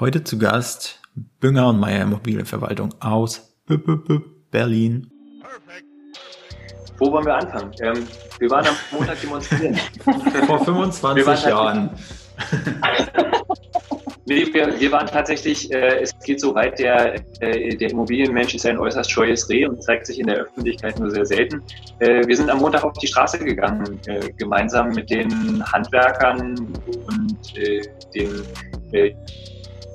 Heute zu Gast Bünger und Meier Immobilienverwaltung aus Berlin. Wo wollen wir anfangen? Ähm, wir waren am Montag demonstrieren. Vor 25 Jahren. Nee, wir, wir waren tatsächlich, äh, es geht so weit, der, äh, der Immobilienmensch ist ein äußerst scheues Reh und zeigt sich in der Öffentlichkeit nur sehr selten. Äh, wir sind am Montag auf die Straße gegangen, äh, gemeinsam mit den Handwerkern und äh, den, äh,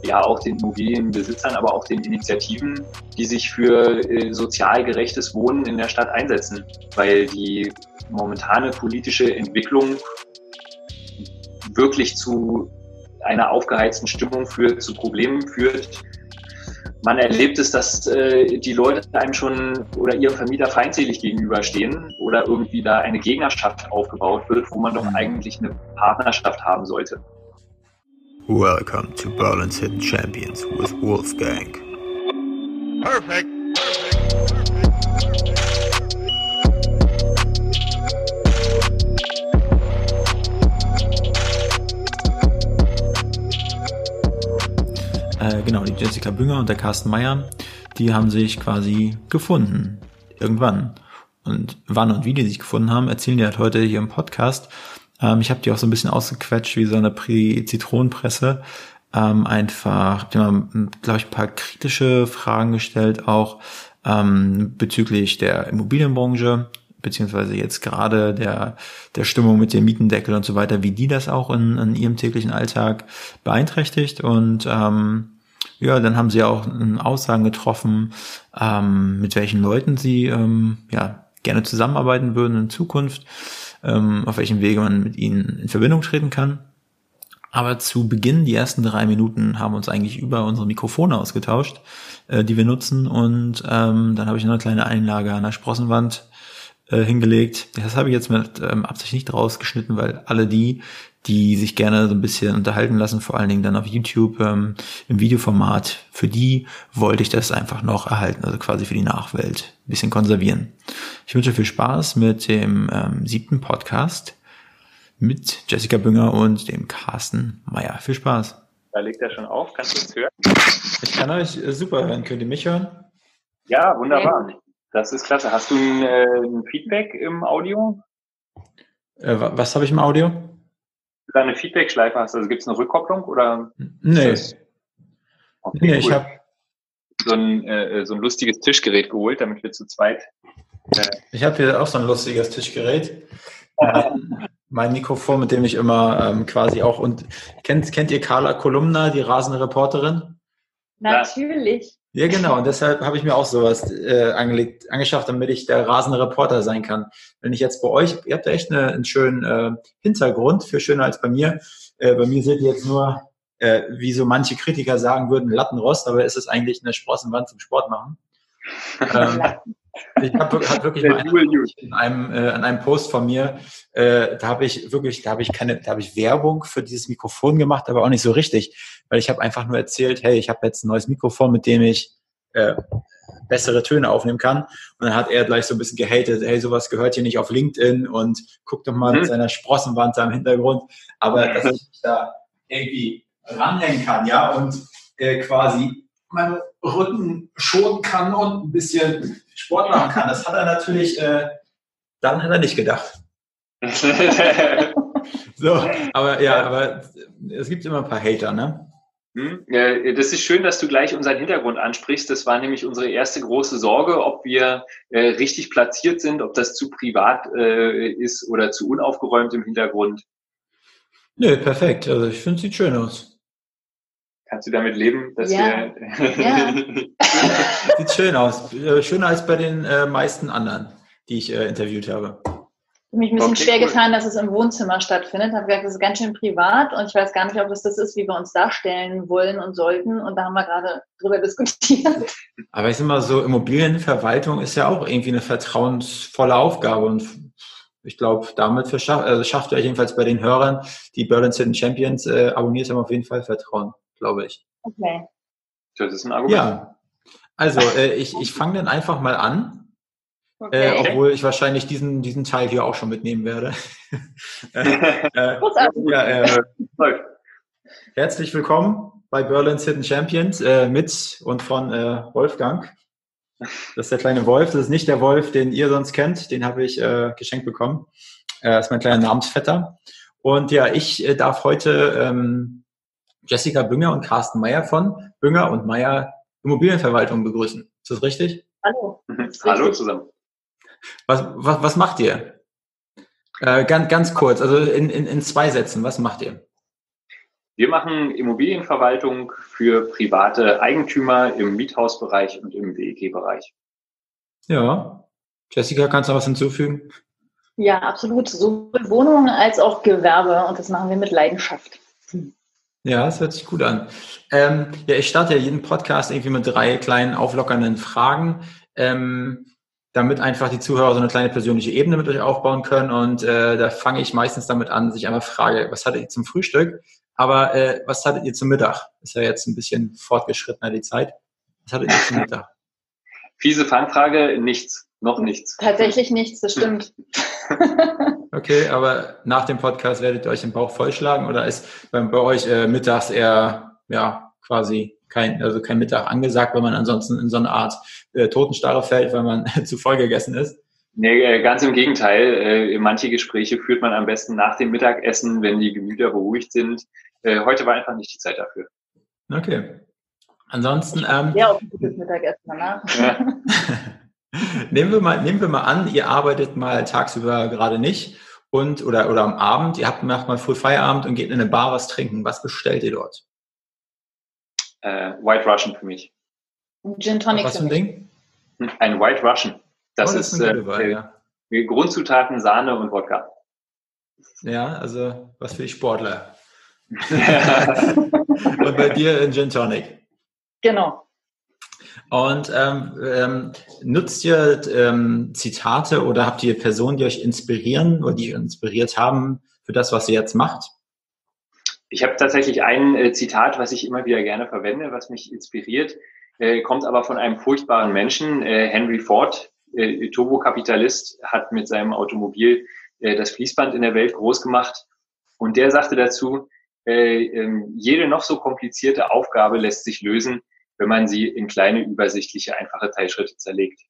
ja auch den Immobilienbesitzern, aber auch den Initiativen, die sich für äh, sozial gerechtes Wohnen in der Stadt einsetzen, weil die momentane politische Entwicklung wirklich zu einer aufgeheizten Stimmung führt, zu Problemen führt. Man erlebt es, dass äh, die Leute einem schon oder ihrem Vermieter feindselig gegenüberstehen oder irgendwie da eine Gegnerschaft aufgebaut wird, wo man doch mhm. eigentlich eine Partnerschaft haben sollte. Welcome to Berlin's Hidden Champions with Wolfgang. Perfect. äh, genau, die Jessica Bünger und der Carsten Meyer, die haben sich quasi gefunden. Irgendwann. Und wann und wie die sich gefunden haben, erzählen die halt heute hier im Podcast. Ähm, ich habe die auch so ein bisschen ausgequetscht wie so eine Zitronenpresse. Ähm, einfach, hab mal, glaube ich, ein paar kritische Fragen gestellt, auch ähm, bezüglich der Immobilienbranche, beziehungsweise jetzt gerade der, der Stimmung mit dem Mietendeckel und so weiter, wie die das auch in, in ihrem täglichen Alltag beeinträchtigt. Und ähm, ja, dann haben sie auch Aussagen getroffen, ähm, mit welchen Leuten sie ähm, ja gerne zusammenarbeiten würden in Zukunft, ähm, auf welchem Wege man mit ihnen in Verbindung treten kann. Aber zu Beginn, die ersten drei Minuten, haben wir uns eigentlich über unsere Mikrofone ausgetauscht, äh, die wir nutzen. Und ähm, dann habe ich noch eine kleine Einlage an der Sprossenwand äh, hingelegt. Das habe ich jetzt mit ähm, Absicht nicht rausgeschnitten, weil alle die, die sich gerne so ein bisschen unterhalten lassen, vor allen Dingen dann auf YouTube ähm, im Videoformat, für die wollte ich das einfach noch erhalten, also quasi für die Nachwelt ein bisschen konservieren. Ich wünsche viel Spaß mit dem ähm, siebten Podcast mit Jessica Bünger und dem Carsten Meyer. Viel Spaß. Da legt er schon auf. Kannst du uns hören? Ich kann euch äh, super hören. Könnt ihr mich hören? Ja, wunderbar. Das ist klasse. Hast du ein, äh, ein Feedback im Audio? Äh, was habe ich im Audio? Da eine Feedback-Schleife hast. Also gibt es eine Rückkopplung oder? Nee. Okay, nee, cool. ich habe so ein, äh, so ein lustiges Tischgerät geholt, damit wir zu zweit. Äh ich habe hier auch so ein lustiges Tischgerät. mein Mikrofon, mit dem ich immer ähm, quasi auch und kennt kennt ihr Carla Kolumna, die rasende Reporterin? Natürlich. Ja, genau. Und deshalb habe ich mir auch sowas äh, angelegt, angeschafft, damit ich der rasende Reporter sein kann. Wenn ich jetzt bei euch, ihr habt da echt eine, einen schönen äh, Hintergrund, für schöner als bei mir. Äh, bei mir seht ihr jetzt nur, äh, wie so manche Kritiker sagen würden, Lattenrost, aber ist es eigentlich eine Sprossenwand zum Sport machen. ähm, ich habe hab wirklich mal in einem, äh, an einem Post von mir, äh, da habe ich wirklich, da habe ich keine, da habe ich Werbung für dieses Mikrofon gemacht, aber auch nicht so richtig, weil ich habe einfach nur erzählt, hey, ich habe jetzt ein neues Mikrofon, mit dem ich äh, bessere Töne aufnehmen kann. Und dann hat er gleich so ein bisschen gehatet, hey, sowas gehört hier nicht auf LinkedIn und guck doch mal mhm. mit seiner Sprossenwand da im Hintergrund. Aber dass ich mich da irgendwie ranhängen kann, ja, und äh, quasi meinen Rücken schonen kann und ein bisschen Sport machen kann. Das hat er natürlich, äh, dann hat er nicht gedacht. so, aber ja, aber es gibt immer ein paar Hater, ne? Hm? Das ist schön, dass du gleich unseren Hintergrund ansprichst. Das war nämlich unsere erste große Sorge, ob wir äh, richtig platziert sind, ob das zu privat äh, ist oder zu unaufgeräumt im Hintergrund. Nö, perfekt. Also ich finde, es sieht schön aus. Kannst du damit leben, dass ja. wir. ja. Sieht schön aus. Äh, schöner als bei den äh, meisten anderen, die ich äh, interviewt habe. Ich mich ein bisschen okay, schwer cool. getan, dass es im Wohnzimmer stattfindet. Ich habe gesagt, das ist ganz schön privat und ich weiß gar nicht, ob das das ist, wie wir uns darstellen wollen und sollten. Und da haben wir gerade drüber diskutiert. Aber ich sag mal so, Immobilienverwaltung ist ja auch irgendwie eine vertrauensvolle Aufgabe und ich glaube, damit verschafft, also schafft ihr jedenfalls bei den Hörern, die Berlin City Champions äh, abonniert haben, auf jeden Fall Vertrauen glaube ich. Okay. Das ist ein Argument. Ja. Also, äh, ich, ich fange dann einfach mal an. Okay. Äh, obwohl ich wahrscheinlich diesen, diesen Teil hier auch schon mitnehmen werde. äh, äh, ja, äh, Herzlich willkommen bei Berlin's Hidden Champions äh, mit und von äh, Wolfgang. Das ist der kleine Wolf. Das ist nicht der Wolf, den ihr sonst kennt. Den habe ich äh, geschenkt bekommen. Äh, das ist mein kleiner Namensvetter. Und ja, ich äh, darf heute ähm, Jessica Bünger und Carsten Meyer von Bünger und Meyer Immobilienverwaltung begrüßen. Ist das richtig? Hallo. Mhm. Hallo zusammen. Was, was, was macht ihr? Äh, ganz, ganz kurz, also in, in, in zwei Sätzen, was macht ihr? Wir machen Immobilienverwaltung für private Eigentümer im Miethausbereich und im WEG-Bereich. Ja. Jessica, kannst du noch was hinzufügen? Ja, absolut. Sowohl Wohnungen als auch Gewerbe und das machen wir mit Leidenschaft. Ja, das hört sich gut an. Ähm, ja, ich starte ja jeden Podcast irgendwie mit drei kleinen auflockernden Fragen, ähm, damit einfach die Zuhörer so eine kleine persönliche Ebene mit euch aufbauen können. Und äh, da fange ich meistens damit an, dass ich einmal frage, was hattet ihr zum Frühstück? Aber äh, was hattet ihr zum Mittag? Ist ja jetzt ein bisschen fortgeschrittener die Zeit. Was hattet ihr zum Mittag? Fiese Fangfrage, nichts, noch nichts. Tatsächlich nichts, das stimmt. Okay, aber nach dem Podcast werdet ihr euch den Bauch vollschlagen oder ist bei, bei euch äh, mittags eher ja quasi kein also kein Mittag angesagt, weil man ansonsten in so eine Art äh, Totenstarre fällt, weil man zu voll gegessen ist? Nee, äh, ganz im Gegenteil. Äh, manche Gespräche führt man am besten nach dem Mittagessen, wenn die Gemüter beruhigt sind. Äh, heute war einfach nicht die Zeit dafür. Okay. Ansonsten. Ähm, ja, auch ein gutes Mittagessen danach. Ja. nehmen, wir mal, nehmen wir mal an, ihr arbeitet mal tagsüber gerade nicht und oder, oder am Abend, ihr habt macht mal früh Feierabend und geht in eine Bar was trinken. Was bestellt ihr dort? Äh, White Russian für mich. Gin Tonic. Was für ein Ding? Ein White Russian. Das, oh, das ist, ist Wahl, äh, ja. Grundzutaten, Sahne und Wodka. Ja, also was für die Sportler. und bei dir ein Gin Tonic. Genau. Und ähm, ähm, nutzt ihr ähm, Zitate oder habt ihr Personen, die euch inspirieren oder die euch inspiriert haben für das, was ihr jetzt macht? Ich habe tatsächlich ein äh, Zitat, was ich immer wieder gerne verwende, was mich inspiriert, äh, kommt aber von einem furchtbaren Menschen, äh, Henry Ford, äh, Turbokapitalist, hat mit seinem Automobil äh, das Fließband in der Welt groß gemacht. Und der sagte dazu, äh, äh, jede noch so komplizierte Aufgabe lässt sich lösen, wenn man sie in kleine, übersichtliche, einfache Teilschritte zerlegt.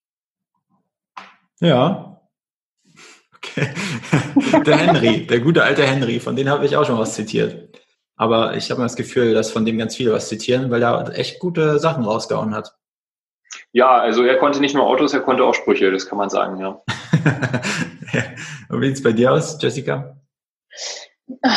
Ja. Okay. der Henry, der gute alte Henry, von dem habe ich auch schon was zitiert. Aber ich habe das Gefühl, dass von dem ganz viele was zitieren, weil er echt gute Sachen rausgehauen hat. Ja, also er konnte nicht nur Autos, er konnte auch Sprüche, das kann man sagen, ja. Und wie sieht es bei dir aus, Jessica?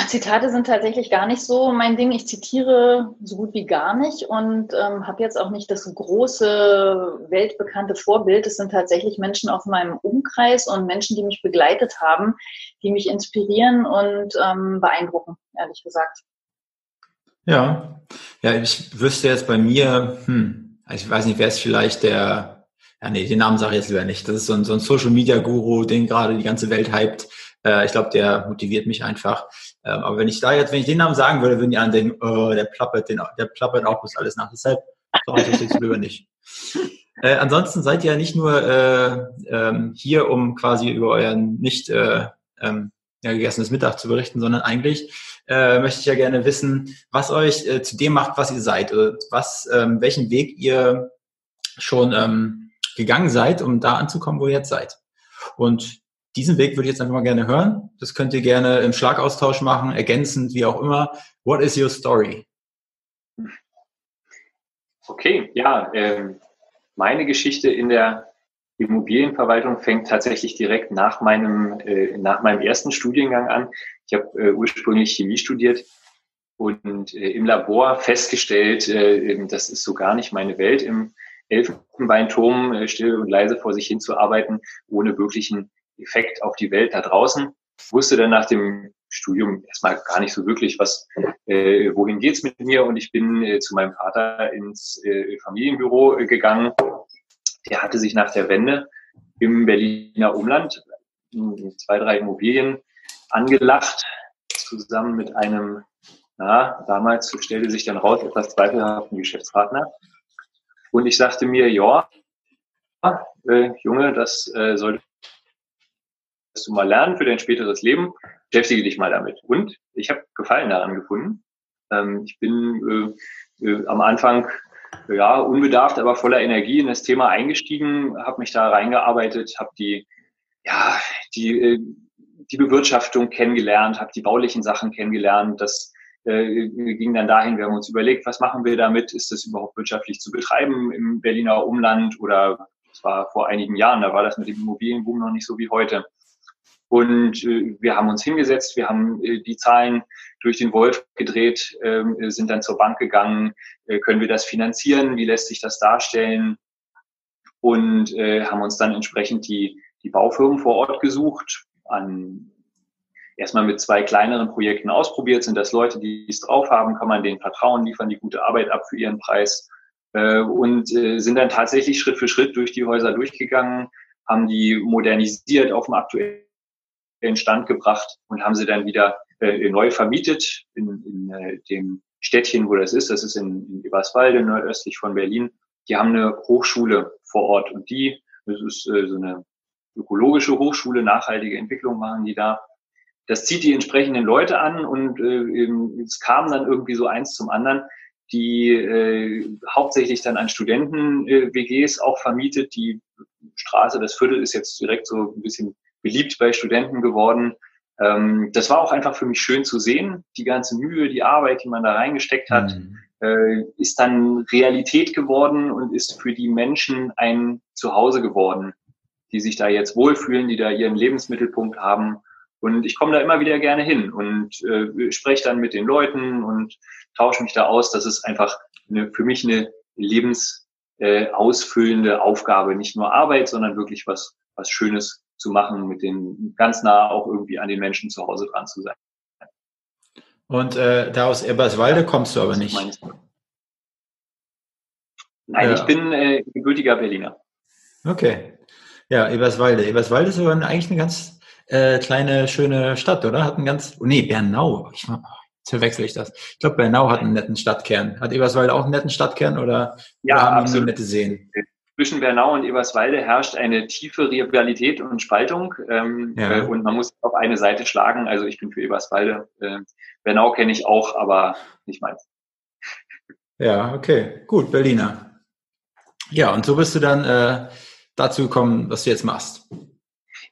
Zitate sind tatsächlich gar nicht so mein Ding. Ich zitiere so gut wie gar nicht und ähm, habe jetzt auch nicht das große weltbekannte Vorbild. Es sind tatsächlich Menschen aus meinem Umkreis und Menschen, die mich begleitet haben, die mich inspirieren und ähm, beeindrucken, ehrlich gesagt. Ja, ja, ich wüsste jetzt bei mir, hm, ich weiß nicht, wer ist vielleicht der, ja nee, den Namen sage ich jetzt lieber nicht. Das ist so ein, so ein Social Media Guru, den gerade die ganze Welt hypt äh, ich glaube, der motiviert mich einfach. Ähm, aber wenn ich da jetzt, wenn ich den Namen sagen würde, würden die anderen denken, oh, der plappert, den, der plappert auch bloß alles nach. Deshalb sage ich das jetzt lieber nicht. Äh, ansonsten seid ihr ja nicht nur äh, ähm, hier, um quasi über euren nicht äh, ähm, ja, gegessenes Mittag zu berichten, sondern eigentlich äh, möchte ich ja gerne wissen, was euch äh, zu dem macht, was ihr seid, was, ähm, welchen Weg ihr schon ähm, gegangen seid, um da anzukommen, wo ihr jetzt seid. Und diesen Weg würde ich jetzt einfach mal gerne hören. Das könnt ihr gerne im Schlagaustausch machen, ergänzend, wie auch immer. What is your story? Okay, ja, äh, meine Geschichte in der Immobilienverwaltung fängt tatsächlich direkt nach meinem, äh, nach meinem ersten Studiengang an. Ich habe äh, ursprünglich Chemie studiert und äh, im Labor festgestellt, äh, das ist so gar nicht meine Welt, im Elfenbeinturm äh, still und leise vor sich hin zu arbeiten, ohne wirklichen Effekt auf die Welt da draußen. Wusste dann nach dem Studium erstmal gar nicht so wirklich, was, äh, wohin geht's mit mir und ich bin äh, zu meinem Vater ins äh, Familienbüro äh, gegangen. Der hatte sich nach der Wende im Berliner Umland zwei, drei Immobilien angelacht, zusammen mit einem, na, damals stellte sich dann raus, etwas zweifelhaften Geschäftspartner. Und ich sagte mir, ja, äh, Junge, das äh, sollte du mal lernen für dein späteres Leben. Beschäftige dich mal damit. Und ich habe Gefallen daran gefunden Ähm, ich bin äh, äh, am Anfang ja unbedarft, aber voller Energie in das Thema eingestiegen, habe mich da reingearbeitet, habe die ja die äh, die Bewirtschaftung kennengelernt, habe die baulichen Sachen kennengelernt. Das äh, ging dann dahin, wir haben uns überlegt, was machen wir damit? Ist das überhaupt wirtschaftlich zu betreiben im Berliner Umland oder das war vor einigen Jahren, da war das mit dem Immobilienboom noch nicht so wie heute. Und äh, wir haben uns hingesetzt, wir haben äh, die Zahlen durch den Wolf gedreht, äh, sind dann zur Bank gegangen, äh, können wir das finanzieren, wie lässt sich das darstellen und äh, haben uns dann entsprechend die, die Baufirmen vor Ort gesucht, an erstmal mit zwei kleineren Projekten ausprobiert. Sind das Leute, die es drauf haben? Kann man denen vertrauen? Liefern die gute Arbeit ab für ihren Preis? Äh, und äh, sind dann tatsächlich Schritt für Schritt durch die Häuser durchgegangen, haben die modernisiert auf dem aktuellen Stand gebracht und haben sie dann wieder äh, neu vermietet in, in äh, dem Städtchen, wo das ist. Das ist in, in Eberswalde, nordöstlich von Berlin. Die haben eine Hochschule vor Ort und die, das ist äh, so eine ökologische Hochschule, nachhaltige Entwicklung machen die da. Das zieht die entsprechenden Leute an und äh, es kam dann irgendwie so eins zum anderen, die äh, hauptsächlich dann an Studenten-WGs äh, auch vermietet. Die Straße, das Viertel ist jetzt direkt so ein bisschen beliebt bei Studenten geworden. Ähm, das war auch einfach für mich schön zu sehen. Die ganze Mühe, die Arbeit, die man da reingesteckt hat, mhm. äh, ist dann Realität geworden und ist für die Menschen ein Zuhause geworden die sich da jetzt wohlfühlen, die da ihren Lebensmittelpunkt haben. Und ich komme da immer wieder gerne hin und äh, spreche dann mit den Leuten und tausche mich da aus. Das ist einfach eine, für mich eine lebensausfüllende äh, Aufgabe. Nicht nur Arbeit, sondern wirklich was, was Schönes zu machen, mit den ganz nah auch irgendwie an den Menschen zu Hause dran zu sein. Und äh, da aus Eberswalde kommst du aber nicht. Nein, ja. ich bin äh, gebürtiger Berliner. Okay. Ja, Eberswalde. Eberswalde ist aber eigentlich eine ganz äh, kleine, schöne Stadt, oder? Hat einen ganz, oh nee, Bernau. Ich, jetzt verwechsel ich das. Ich glaube, Bernau hat einen netten Stadtkern. Hat Eberswalde auch einen netten Stadtkern oder, ja, oder haben absolut. nette Seen? Zwischen Bernau und Eberswalde herrscht eine tiefe Rivalität und Spaltung ähm, ja. äh, und man muss auf eine Seite schlagen. Also ich bin für Eberswalde. Äh, Bernau kenne ich auch, aber nicht meins. Ja, okay, gut, Berliner. Ja, und so bist du dann äh, dazu gekommen, was du jetzt machst?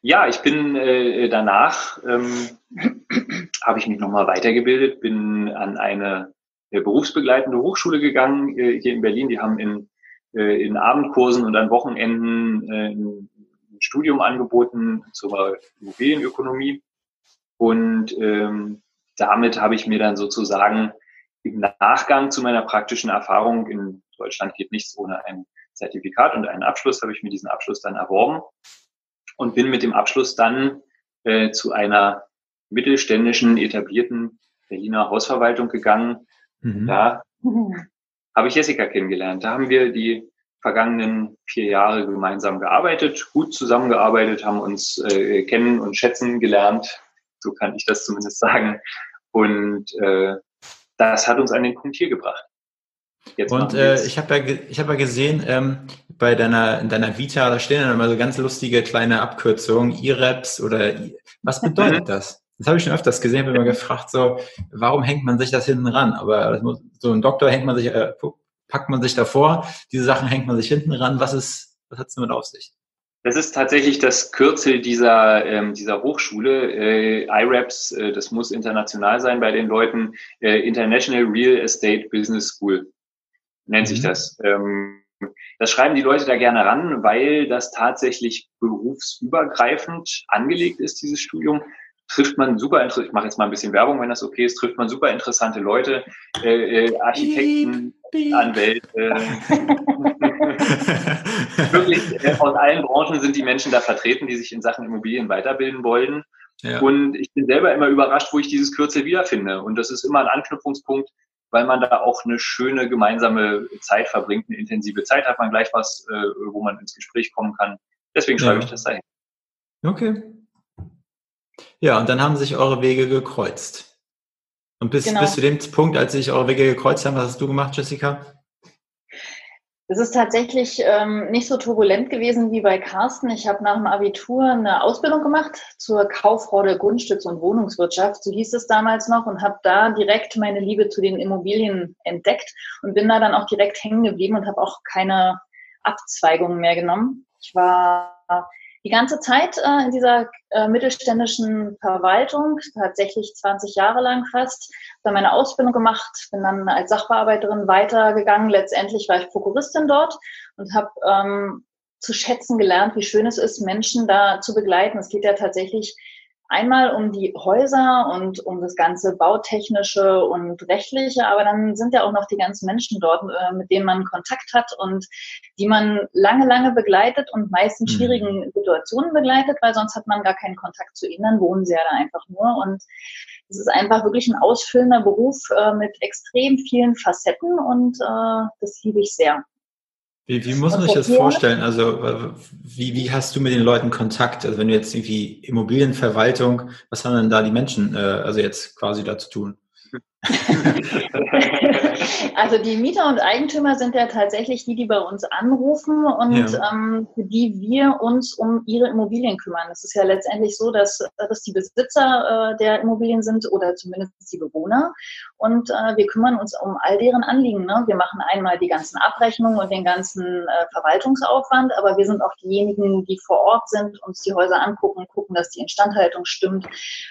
Ja, ich bin äh, danach, ähm, habe ich mich nochmal weitergebildet, bin an eine äh, berufsbegleitende Hochschule gegangen äh, hier in Berlin. Die haben in, äh, in Abendkursen und an Wochenenden äh, ein Studium angeboten zur Immobilienökonomie. Und ähm, damit habe ich mir dann sozusagen im Nachgang zu meiner praktischen Erfahrung in Deutschland geht nichts ohne ein Zertifikat und einen Abschluss, habe ich mir diesen Abschluss dann erworben und bin mit dem Abschluss dann äh, zu einer mittelständischen, etablierten Berliner Hausverwaltung gegangen. Mhm. Da habe ich Jessica kennengelernt. Da haben wir die vergangenen vier Jahre gemeinsam gearbeitet, gut zusammengearbeitet, haben uns äh, kennen und schätzen gelernt. So kann ich das zumindest sagen. Und äh, das hat uns an den Punkt hier gebracht. Jetzt und äh, ich habe ja, ich hab ja gesehen, ähm, bei deiner, in deiner Vita, da stehen dann immer so ganz lustige kleine Abkürzungen, E-Raps oder was bedeutet mhm. das? Das habe ich schon öfters gesehen, wenn man gefragt, so, warum hängt man sich das hinten ran? Aber muss, so ein Doktor hängt man sich, äh, packt man sich davor, diese Sachen hängt man sich hinten ran. Was ist, was hat es damit auf sich? Das ist tatsächlich das Kürzel dieser, ähm, dieser Hochschule. Äh, IRAPS, äh, das muss international sein bei den Leuten, äh, International Real Estate Business School nennt mhm. sich das. Ähm, das schreiben die Leute da gerne ran, weil das tatsächlich berufsübergreifend angelegt ist, dieses Studium. Trifft man super interessant, ich mache jetzt mal ein bisschen Werbung, wenn das okay ist, trifft man super interessante Leute, äh, äh, Architekten, Beep. Anwälte. Wirklich, äh, aus allen Branchen sind die Menschen da vertreten, die sich in Sachen Immobilien weiterbilden wollen. Ja. Und ich bin selber immer überrascht, wo ich dieses Kürzel wiederfinde. Und das ist immer ein Anknüpfungspunkt weil man da auch eine schöne gemeinsame Zeit verbringt, eine intensive Zeit hat man gleich was, äh, wo man ins Gespräch kommen kann. Deswegen schreibe ja. ich das dahin. Okay. Ja, und dann haben sich eure Wege gekreuzt. Und bis, genau. bis zu dem Punkt, als sich eure Wege gekreuzt haben, was hast du gemacht, Jessica? Das ist tatsächlich ähm, nicht so turbulent gewesen wie bei Carsten. Ich habe nach dem Abitur eine Ausbildung gemacht zur Kauffrau der Grundstücks- und Wohnungswirtschaft, so hieß es damals noch, und habe da direkt meine Liebe zu den Immobilien entdeckt und bin da dann auch direkt hängen geblieben und habe auch keine Abzweigungen mehr genommen. Ich war die ganze Zeit äh, in dieser äh, mittelständischen Verwaltung, tatsächlich 20 Jahre lang fast, dann meine Ausbildung gemacht, bin dann als Sachbearbeiterin weitergegangen. Letztendlich war ich Prokuristin dort und habe ähm, zu schätzen gelernt, wie schön es ist, Menschen da zu begleiten. Es geht ja tatsächlich einmal um die Häuser und um das ganze Bautechnische und Rechtliche, aber dann sind ja auch noch die ganzen Menschen dort, äh, mit denen man Kontakt hat und die man lange, lange begleitet und meist in mhm. schwierigen Situationen begleitet, weil sonst hat man gar keinen Kontakt zu ihnen, dann wohnen sie ja da einfach nur. Und es ist einfach wirklich ein ausfüllender Beruf äh, mit extrem vielen Facetten und äh, das liebe ich sehr. Wie, wie muss man sich das vorstellen? Also wie, wie hast du mit den Leuten Kontakt? Also wenn du jetzt irgendwie Immobilienverwaltung, was haben denn da die Menschen äh, also jetzt quasi da zu tun? also die Mieter und Eigentümer sind ja tatsächlich die, die bei uns anrufen und ja. ähm, für die wir uns um ihre Immobilien kümmern. Es ist ja letztendlich so, dass, dass die Besitzer äh, der Immobilien sind oder zumindest die Bewohner. Und äh, wir kümmern uns um all deren Anliegen. Ne? Wir machen einmal die ganzen Abrechnungen und den ganzen äh, Verwaltungsaufwand, aber wir sind auch diejenigen, die vor Ort sind, uns die Häuser angucken, gucken, dass die Instandhaltung stimmt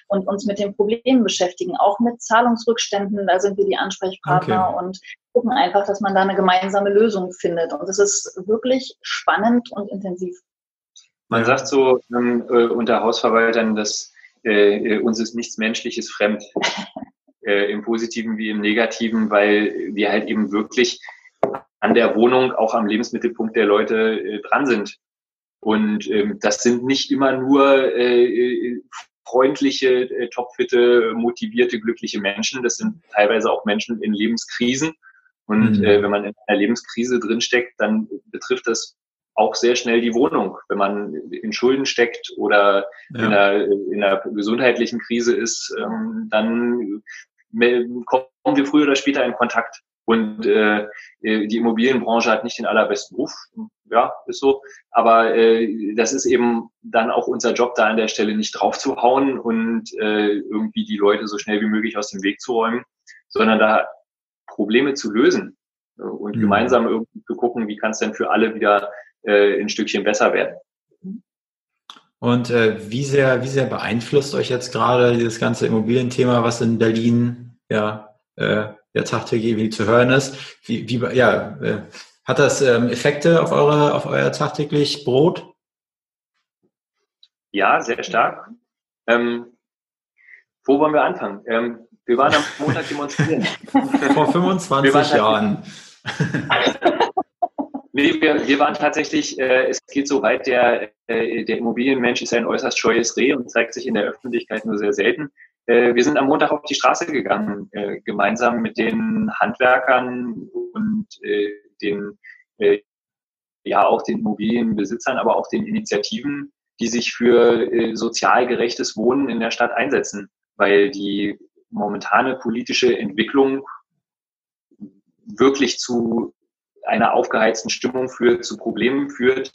und uns mit den Problemen beschäftigen, auch mit Zahlungsrückständen. Da sind wir die Ansprechpartner okay. und gucken einfach, dass man da eine gemeinsame Lösung findet. Und es ist wirklich spannend und intensiv. Man sagt so ähm, äh, unter Hausverwaltern, dass äh, äh uns ist nichts Menschliches fremd. äh, im Positiven wie im Negativen, weil wir halt eben wirklich an der Wohnung, auch am Lebensmittelpunkt der Leute äh, dran sind. Und ähm, das sind nicht immer nur äh, äh, freundliche, äh, topfitte, motivierte, glückliche Menschen. Das sind teilweise auch Menschen in Lebenskrisen. Und mhm. äh, wenn man in einer Lebenskrise drinsteckt, dann betrifft das auch sehr schnell die Wohnung. Wenn man in Schulden steckt oder ja. in, einer, in einer gesundheitlichen Krise ist, ähm, dann kommen wir früher oder später in Kontakt. Und äh, die Immobilienbranche hat nicht den allerbesten Ruf, ja, ist so. Aber äh, das ist eben dann auch unser Job, da an der Stelle nicht draufzuhauen und äh, irgendwie die Leute so schnell wie möglich aus dem Weg zu räumen, sondern da Probleme zu lösen und mhm. gemeinsam irgendwie zu gucken, wie kann es denn für alle wieder äh, ein Stückchen besser werden. Und äh, wie sehr, wie sehr beeinflusst euch jetzt gerade dieses ganze Immobilienthema, was in Berlin ja, äh, der tagtäglich irgendwie zu hören ist. Wie, wie, ja, äh, hat das ähm, Effekte auf eure, auf euer tagtäglich Brot? Ja, sehr stark. Ähm, wo wollen wir anfangen? Ähm, wir waren am Montag demonstrieren. Vor 25 Jahren. nee, wir, wir waren tatsächlich, äh, es geht so weit, der, äh, der Immobilienmensch ist ein äußerst scheues Reh und zeigt sich in der Öffentlichkeit nur sehr selten. Äh, wir sind am Montag auf die Straße gegangen, äh, gemeinsam mit den Handwerkern und äh, den, äh, ja, auch den Immobilienbesitzern, aber auch den Initiativen, die sich für sozial gerechtes Wohnen in der Stadt einsetzen, weil die momentane politische Entwicklung wirklich zu einer aufgeheizten Stimmung führt, zu Problemen führt,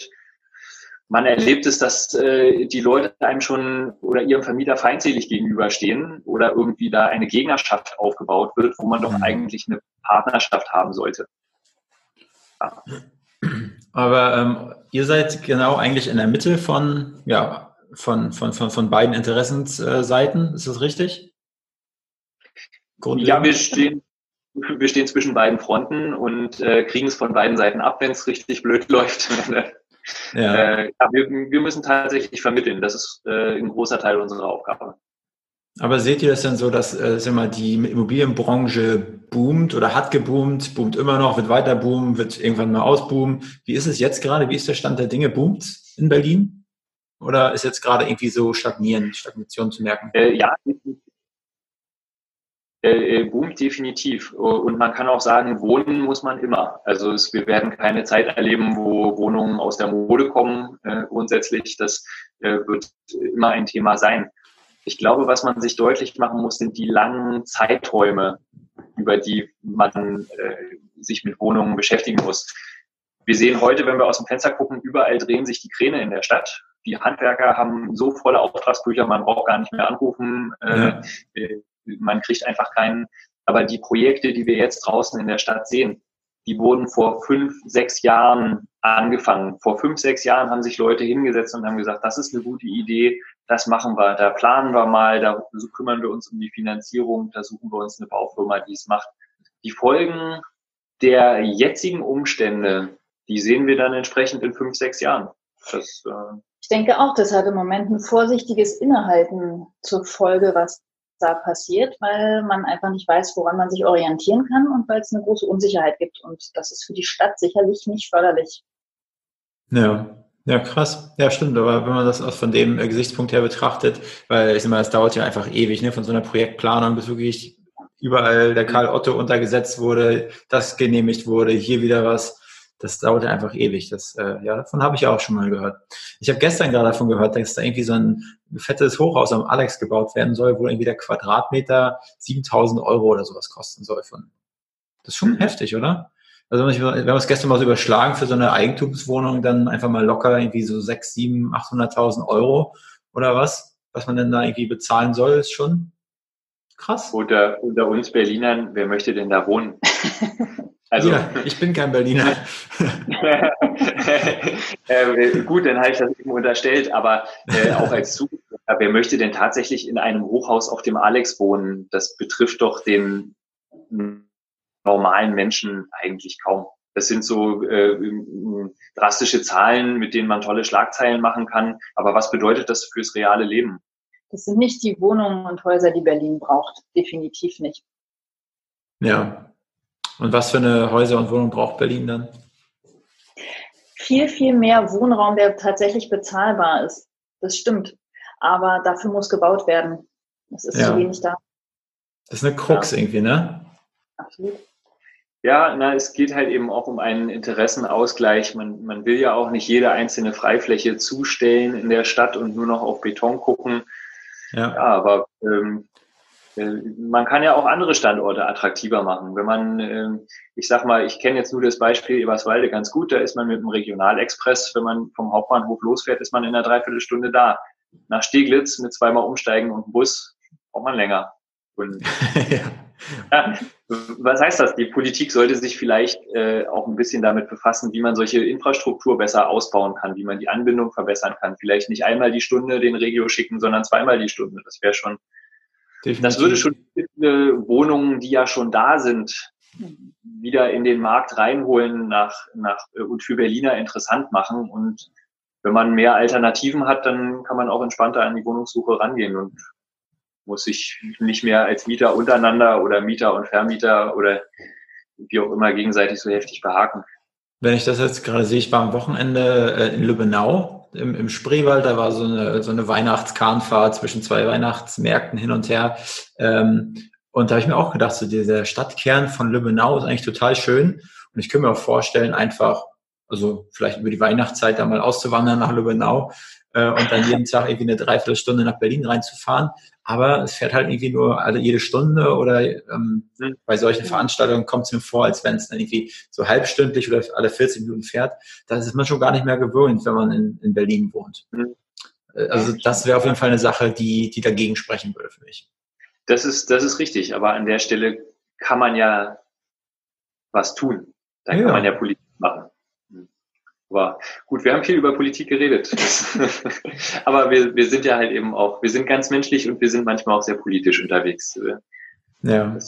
man erlebt es, dass äh, die Leute einem schon oder ihrem Vermieter feindselig gegenüberstehen oder irgendwie da eine Gegnerschaft aufgebaut wird, wo man doch mhm. eigentlich eine Partnerschaft haben sollte. Ja. Aber ähm, ihr seid genau eigentlich in der Mitte von, ja, von, von, von, von beiden Interessensseiten, ist das richtig? Ja, wir stehen, wir stehen zwischen beiden Fronten und äh, kriegen es von beiden Seiten ab, wenn es richtig blöd läuft. Ja. Äh, wir, wir, müssen tatsächlich vermitteln. Das ist äh, ein großer Teil unserer Aufgabe. Aber seht ihr das denn so, dass äh, sag mal, die Immobilienbranche boomt oder hat geboomt, boomt immer noch, wird weiter boomen, wird irgendwann mal ausboomen? Wie ist es jetzt gerade? Wie ist der Stand der Dinge? Boomt in Berlin? Oder ist jetzt gerade irgendwie so stagnieren, Stagnation zu merken? Äh, ja, äh, äh, boomt definitiv. Und man kann auch sagen, wohnen muss man immer. Also es, wir werden keine Zeit erleben, wo Wohnungen aus der Mode kommen. Äh, grundsätzlich, das äh, wird immer ein Thema sein. Ich glaube, was man sich deutlich machen muss, sind die langen Zeiträume, über die man äh, sich mit Wohnungen beschäftigen muss. wir sehen heute, wenn wir aus dem Fenster gucken, überall drehen sich die Kräne in der Stadt. Die Handwerker haben so volle Auftragsbücher, man braucht gar nicht mehr anrufen. Äh, ja. Äh, man kriegt einfach keinen. Aber die Projekte, die wir jetzt draußen in der Stadt sehen, die wurden vor fünf, sechs Jahren angefangen. Vor fünf, sechs Jahren haben sich Leute hingesetzt und haben gesagt, das ist eine gute Idee, das machen wir, da planen wir mal, da kümmern wir uns um die Finanzierung, da suchen wir uns eine Baufirma, die es macht. Die Folgen der jetzigen Umstände, die sehen wir dann entsprechend in fünf, sechs Jahren. Das, äh ich denke auch, das hat im Moment ein vorsichtiges Innehalten zur Folge, was da passiert, weil man einfach nicht weiß, woran man sich orientieren kann und weil es eine große Unsicherheit gibt. Und das ist für die Stadt sicherlich nicht förderlich. Ja, ja, krass. Ja, stimmt. Aber wenn man das aus von dem Gesichtspunkt her betrachtet, weil ich sag mal, es dauert ja einfach ewig, ne, von so einer Projektplanung bis wirklich überall der Karl Otto untergesetzt wurde, das genehmigt wurde, hier wieder was das dauert ja einfach ewig. Das, äh, ja, davon habe ich auch schon mal gehört. Ich habe gestern gerade davon gehört, dass da irgendwie so ein fettes Hochhaus am Alex gebaut werden soll, wo irgendwie der Quadratmeter 7000 Euro oder sowas kosten soll. Von. Das ist schon mhm. heftig, oder? Also wenn wir es gestern mal so überschlagen für so eine Eigentumswohnung, dann einfach mal locker irgendwie so 6, 7, 800.000 Euro oder was, was man denn da irgendwie bezahlen soll, ist schon krass. Unter, unter uns Berlinern, wer möchte denn da wohnen? Also, ja, ich bin kein Berliner. äh, gut, dann habe ich das eben unterstellt, aber äh, auch als Zuhörer, wer möchte denn tatsächlich in einem Hochhaus auf dem Alex wohnen? Das betrifft doch den normalen Menschen eigentlich kaum. Das sind so äh, drastische Zahlen, mit denen man tolle Schlagzeilen machen kann. Aber was bedeutet das fürs reale Leben? Das sind nicht die Wohnungen und Häuser, die Berlin braucht. Definitiv nicht. Ja, und was für eine Häuser und Wohnung braucht Berlin dann? Viel, viel mehr Wohnraum, der tatsächlich bezahlbar ist. Das stimmt. Aber dafür muss gebaut werden. Es ist ja. zu wenig da. Das ist eine Krux ja. irgendwie, ne? Absolut. Ja, na, es geht halt eben auch um einen Interessenausgleich. Man, man will ja auch nicht jede einzelne Freifläche zustellen in der Stadt und nur noch auf Beton gucken. Ja, ja aber ähm, äh, man kann ja auch andere Standorte attraktiver machen. Wenn man, ähm, ich sag mal, ich kenne jetzt nur das Beispiel Eberswalde ganz gut, da ist man mit dem Regionalexpress, wenn man vom Hauptbahnhof losfährt, ist man in einer Dreiviertelstunde da. Nach Steglitz mit zweimal umsteigen und Bus braucht man länger. Und, ja. ja. was heißt das? Die Politik sollte sich vielleicht äh, auch ein bisschen damit befassen, wie man solche Infrastruktur besser ausbauen kann, wie man die Anbindung verbessern kann. Vielleicht nicht einmal die Stunde den Regio schicken, sondern zweimal die Stunde. Das wäre schon Definitiv. Das würde schon viele Wohnungen, die ja schon da sind, wieder in den Markt reinholen nach, nach, und für Berliner interessant machen. Und wenn man mehr Alternativen hat, dann kann man auch entspannter an die Wohnungssuche rangehen und muss sich nicht mehr als Mieter untereinander oder Mieter und Vermieter oder wie auch immer gegenseitig so heftig behaken. Wenn ich das jetzt gerade sehe, ich war am Wochenende äh, in Lübbenau im, im Spreewald, da war so eine, so eine Weihnachtskahnfahrt zwischen zwei Weihnachtsmärkten hin und her. Ähm, und da habe ich mir auch gedacht, so dieser Stadtkern von Lübbenau ist eigentlich total schön. Und ich könnte mir auch vorstellen, einfach, also vielleicht über die Weihnachtszeit da mal auszuwandern nach Lübbenau äh, und dann jeden Tag irgendwie eine Dreiviertelstunde nach Berlin reinzufahren. Aber es fährt halt irgendwie nur alle jede Stunde oder ähm, mhm. bei solchen Veranstaltungen kommt es mir vor, als wenn es dann irgendwie so halbstündlich oder alle 14 Minuten fährt. Da ist man schon gar nicht mehr gewöhnt, wenn man in, in Berlin wohnt. Mhm. Äh, also das wäre auf jeden Fall eine Sache, die, die dagegen sprechen würde für mich. Das ist, das ist richtig, aber an der Stelle kann man ja was tun. Da ja. kann man ja Politik Aber gut, wir haben viel über Politik geredet. Aber wir, wir sind ja halt eben auch, wir sind ganz menschlich und wir sind manchmal auch sehr politisch unterwegs. Ja.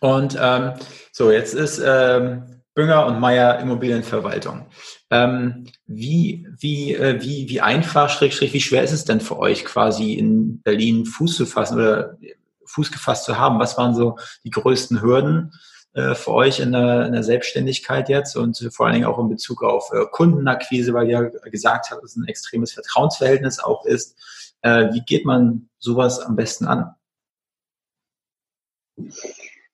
Und ähm, so, jetzt ist ähm, Bünger und Meier Immobilienverwaltung. Ähm, wie, wie, äh, wie, wie einfach, schräg, schräg, wie schwer ist es denn für euch quasi in Berlin Fuß zu fassen oder Fuß gefasst zu haben? Was waren so die größten Hürden? Äh, für euch in der, in der Selbstständigkeit jetzt und vor allen Dingen auch in Bezug auf äh, Kundenakquise, weil ihr gesagt habt, dass es ein extremes Vertrauensverhältnis auch ist. Äh, wie geht man sowas am besten an?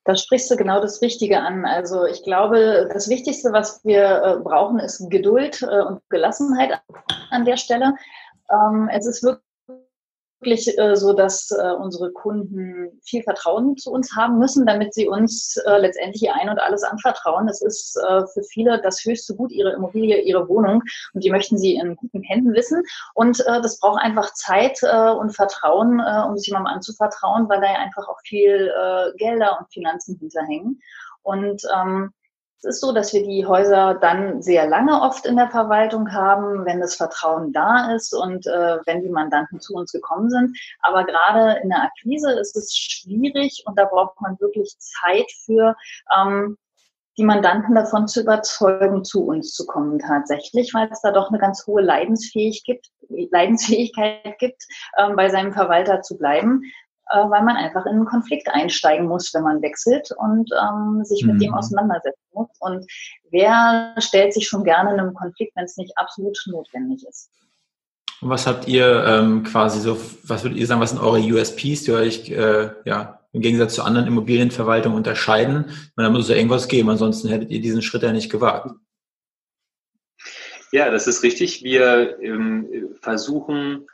Da sprichst du genau das Richtige an. Also ich glaube, das Wichtigste, was wir äh, brauchen, ist Geduld äh, und Gelassenheit an der Stelle. Ähm, es ist wirklich wirklich äh, so, dass äh, unsere Kunden viel Vertrauen zu uns haben müssen, damit sie uns äh, letztendlich ihr Ein und alles anvertrauen. Es ist äh, für viele das höchste Gut, ihre Immobilie, ihre Wohnung und die möchten sie in guten Händen wissen. Und äh, das braucht einfach Zeit äh, und Vertrauen, äh, um sich jemandem anzuvertrauen, weil da ja einfach auch viel äh, Gelder und Finanzen hinterhängen. Und ähm, es ist so, dass wir die Häuser dann sehr lange oft in der Verwaltung haben, wenn das Vertrauen da ist und äh, wenn die Mandanten zu uns gekommen sind. Aber gerade in der Akquise ist es schwierig und da braucht man wirklich Zeit für, ähm, die Mandanten davon zu überzeugen, zu uns zu kommen tatsächlich, weil es da doch eine ganz hohe Leidensfähigkeit gibt, Leidensfähigkeit gibt, ähm, bei seinem Verwalter zu bleiben äh, weil man einfach in einen Konflikt einsteigen muss, wenn man wechselt und ähm, sich mit mhm. dem auseinandersetzen muss. Und wer stellt sich schon gerne in einem Konflikt, wenn es nicht absolut notwendig ist? Und was habt ihr ähm, quasi so, was würdet ihr sagen, was sind eure USPs, die euch äh, ja im Gegensatz zu anderen Immobilienverwaltungen unterscheiden? Und da muss es ja irgendwas geben, ansonsten hättet ihr diesen Schritt ja nicht gewagt. Ja, das ist richtig. Wir ähm, versuchen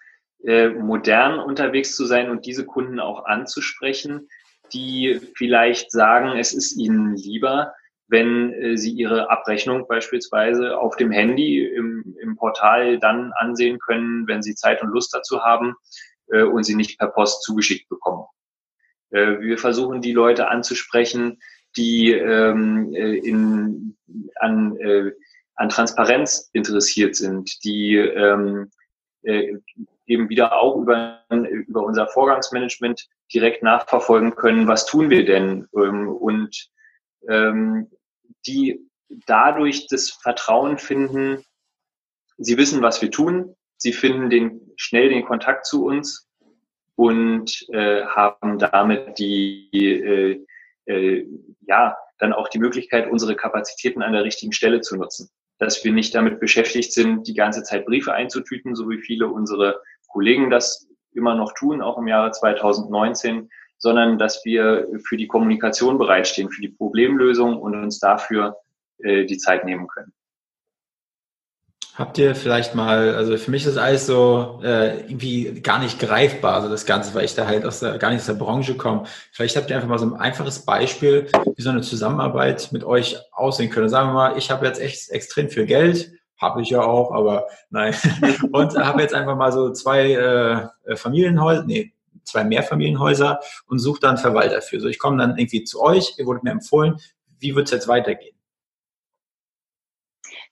äh, modern unterwegs zu sein und diese Kunden auch anzusprechen, die vielleicht sagen, es ist ihnen lieber, wenn äh, sie ihre Abrechnung beispielsweise auf dem Handy im, im Portal dann ansehen können, wenn sie Zeit und Lust dazu haben äh, und sie nicht per Post zugeschickt bekommen. Wir versuchen die Leute anzusprechen, die ähm, äh, in, an, an Transparenz interessiert sind, die ähm, äh, eben wieder auch über, über unser Vorgangsmanagement direkt nachverfolgen können, was tun wir denn? Ähm, und ähm, die dadurch das Vertrauen finden, sie wissen, was wir tun, sie finden den, schnell den Kontakt zu uns und äh, haben damit die, äh, äh, ja, dann auch die Möglichkeit, unsere Kapazitäten an der richtigen Stelle zu nutzen. Dass wir nicht damit beschäftigt sind, die ganze Zeit Briefe einzutüten, so wie viele unsere Kollegen das immer noch tun, auch im Jahre 2019, sondern dass wir für die Kommunikation bereitstehen, für die Problemlösung und uns dafür äh, die Zeit nehmen können. Habt ihr vielleicht mal, also für mich ist alles so äh, irgendwie gar nicht greifbar, also das Ganze, weil ich da halt aus der, gar nicht aus der Branche komme. Vielleicht habt ihr einfach mal so ein einfaches Beispiel, wie so eine Zusammenarbeit mit euch aussehen könnte. Sagen wir mal, ich habe jetzt echt extrem viel Geld, habe ich ja auch, aber nein. Und habe jetzt einfach mal so zwei äh, Familienhäuser, nee, zwei Mehrfamilienhäuser und suche dann Verwalter für. So, ich komme dann irgendwie zu euch, ihr wurdet mir empfohlen, wie wird es jetzt weitergehen?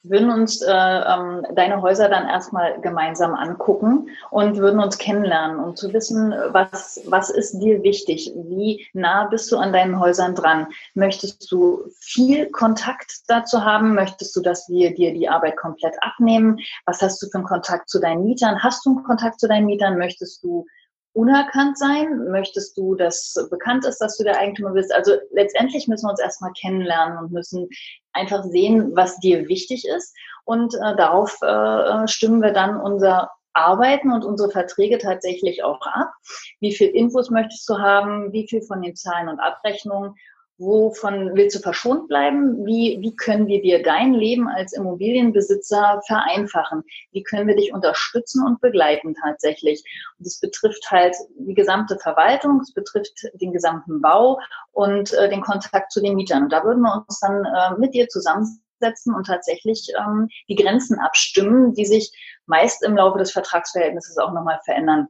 Würden uns äh, ähm, deine Häuser dann erstmal gemeinsam angucken und würden uns kennenlernen, um zu wissen, was, was ist dir wichtig? Wie nah bist du an deinen Häusern dran? Möchtest du viel Kontakt dazu haben? Möchtest du, dass wir dir die Arbeit komplett abnehmen? Was hast du für einen Kontakt zu deinen Mietern? Hast du einen Kontakt zu deinen Mietern? Möchtest du unerkannt sein? Möchtest du, dass bekannt ist, dass du der Eigentümer bist? Also letztendlich müssen wir uns erstmal kennenlernen und müssen einfach sehen, was dir wichtig ist. Und äh, darauf äh, stimmen wir dann unser Arbeiten und unsere Verträge tatsächlich auch ab. Wie viel Infos möchtest du haben? Wie viel von den Zahlen und Abrechnungen? Wovon willst du verschont bleiben? Wie, wie können wir dir dein Leben als Immobilienbesitzer vereinfachen? Wie können wir dich unterstützen und begleiten tatsächlich? Und das betrifft halt die gesamte Verwaltung, es betrifft den gesamten Bau und äh, den Kontakt zu den Mietern. Und da würden wir uns dann äh, mit dir zusammensetzen und tatsächlich ähm, die Grenzen abstimmen, die sich meist im Laufe des Vertragsverhältnisses auch nochmal verändern.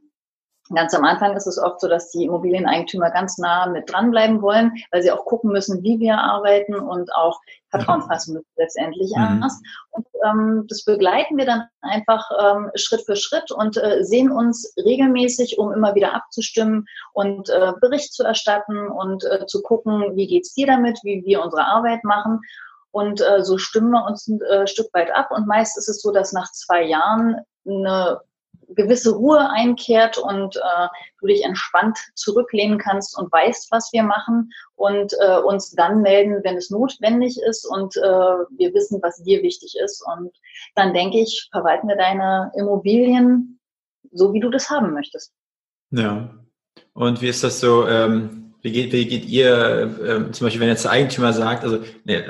Ganz am Anfang ist es oft so, dass die Immobilieneigentümer ganz nah mit dranbleiben wollen, weil sie auch gucken müssen, wie wir arbeiten und auch Vertrauen fassen müssen letztendlich mhm. erst. Und ähm, das begleiten wir dann einfach ähm, Schritt für Schritt und äh, sehen uns regelmäßig, um immer wieder abzustimmen und äh, Bericht zu erstatten und äh, zu gucken, wie geht's dir damit, wie wir unsere Arbeit machen. Und äh, so stimmen wir uns ein äh, Stück weit ab. Und meist ist es so, dass nach zwei Jahren eine gewisse Ruhe einkehrt und äh, du dich entspannt zurücklehnen kannst und weißt, was wir machen und äh, uns dann melden, wenn es notwendig ist und äh, wir wissen, was dir wichtig ist. Und dann denke ich, verwalten wir deine Immobilien so, wie du das haben möchtest. Ja. Und wie ist das so? Ähm Wie geht, wie geht ihr, ähm, zum Beispiel, wenn jetzt der Eigentümer sagt, also, nee,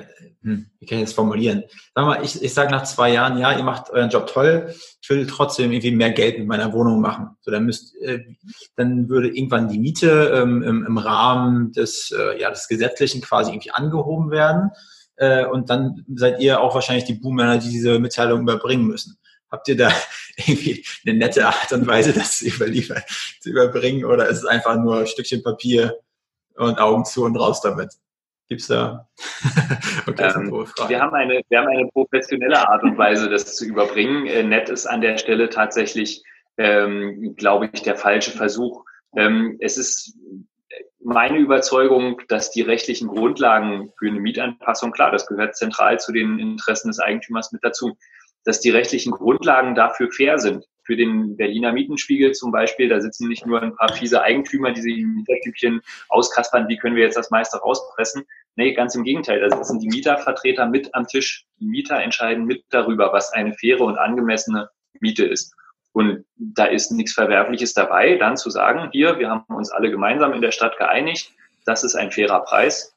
hm, wie kann ich das formulieren? Sag mal, ich, ich sage nach zwei Jahren, ja, ihr macht euren Job toll, ich will trotzdem irgendwie mehr Geld mit meiner Wohnung machen. So, dann müsst, äh, dann würde irgendwann die Miete ähm, im, im Rahmen des, äh, ja, des Gesetzlichen quasi irgendwie angehoben werden. Äh, und dann seid ihr auch wahrscheinlich die Boomer, die diese Mitteilung überbringen müssen. Habt ihr da irgendwie eine nette Art und Weise, das zu, überliefern, zu überbringen? Oder ist es einfach nur ein Stückchen Papier und Augen zu und raus damit? Gibt's da? okay, ähm, wir haben eine, wir haben eine professionelle Art und Weise, das zu überbringen. Äh, nett ist an der Stelle tatsächlich, ähm, glaube ich, der falsche Versuch. Ähm, es ist meine Überzeugung, dass die rechtlichen Grundlagen für eine Mietanpassung, klar, das gehört zentral zu den Interessen des Eigentümers mit dazu, dass die rechtlichen Grundlagen dafür fair sind. Für den Berliner Mietenspiegel zum Beispiel, da sitzen nicht nur ein paar fiese Eigentümer, die sich im Mietertypchen auskaspern, wie können wir jetzt das meiste rauspressen. Nee, ganz im Gegenteil, da sitzen die Mietervertreter mit am Tisch. Die Mieter entscheiden mit darüber, was eine faire und angemessene Miete ist. Und da ist nichts Verwerfliches dabei, dann zu sagen, hier, wir haben uns alle gemeinsam in der Stadt geeinigt, das ist ein fairer Preis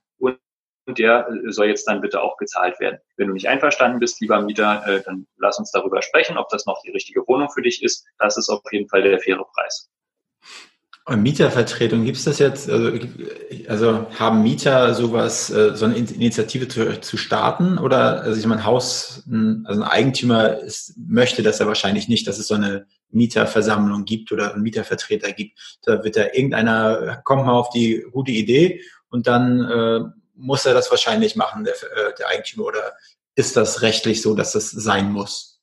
der äh, soll jetzt dann bitte auch gezahlt werden. Wenn du nicht einverstanden bist, lieber Mieter, äh, dann lass uns darüber sprechen, ob das noch die richtige Wohnung für dich ist. Das ist auf jeden Fall der faire Preis. Und Mietervertretung, gibt es das jetzt, also, also, haben Mieter sowas, äh, so eine Initiative zu, zu starten? Oder, also ich meine, Haus, also ein Eigentümer ist, möchte das ja wahrscheinlich nicht, dass es so eine Mieterversammlung gibt oder einen Mietervertreter gibt. Da wird da irgendeiner, kommt mal auf die gute Idee und dann äh, muss er das wahrscheinlich machen, der, äh, der Eigentümer, oder ist das rechtlich so, dass das sein muss?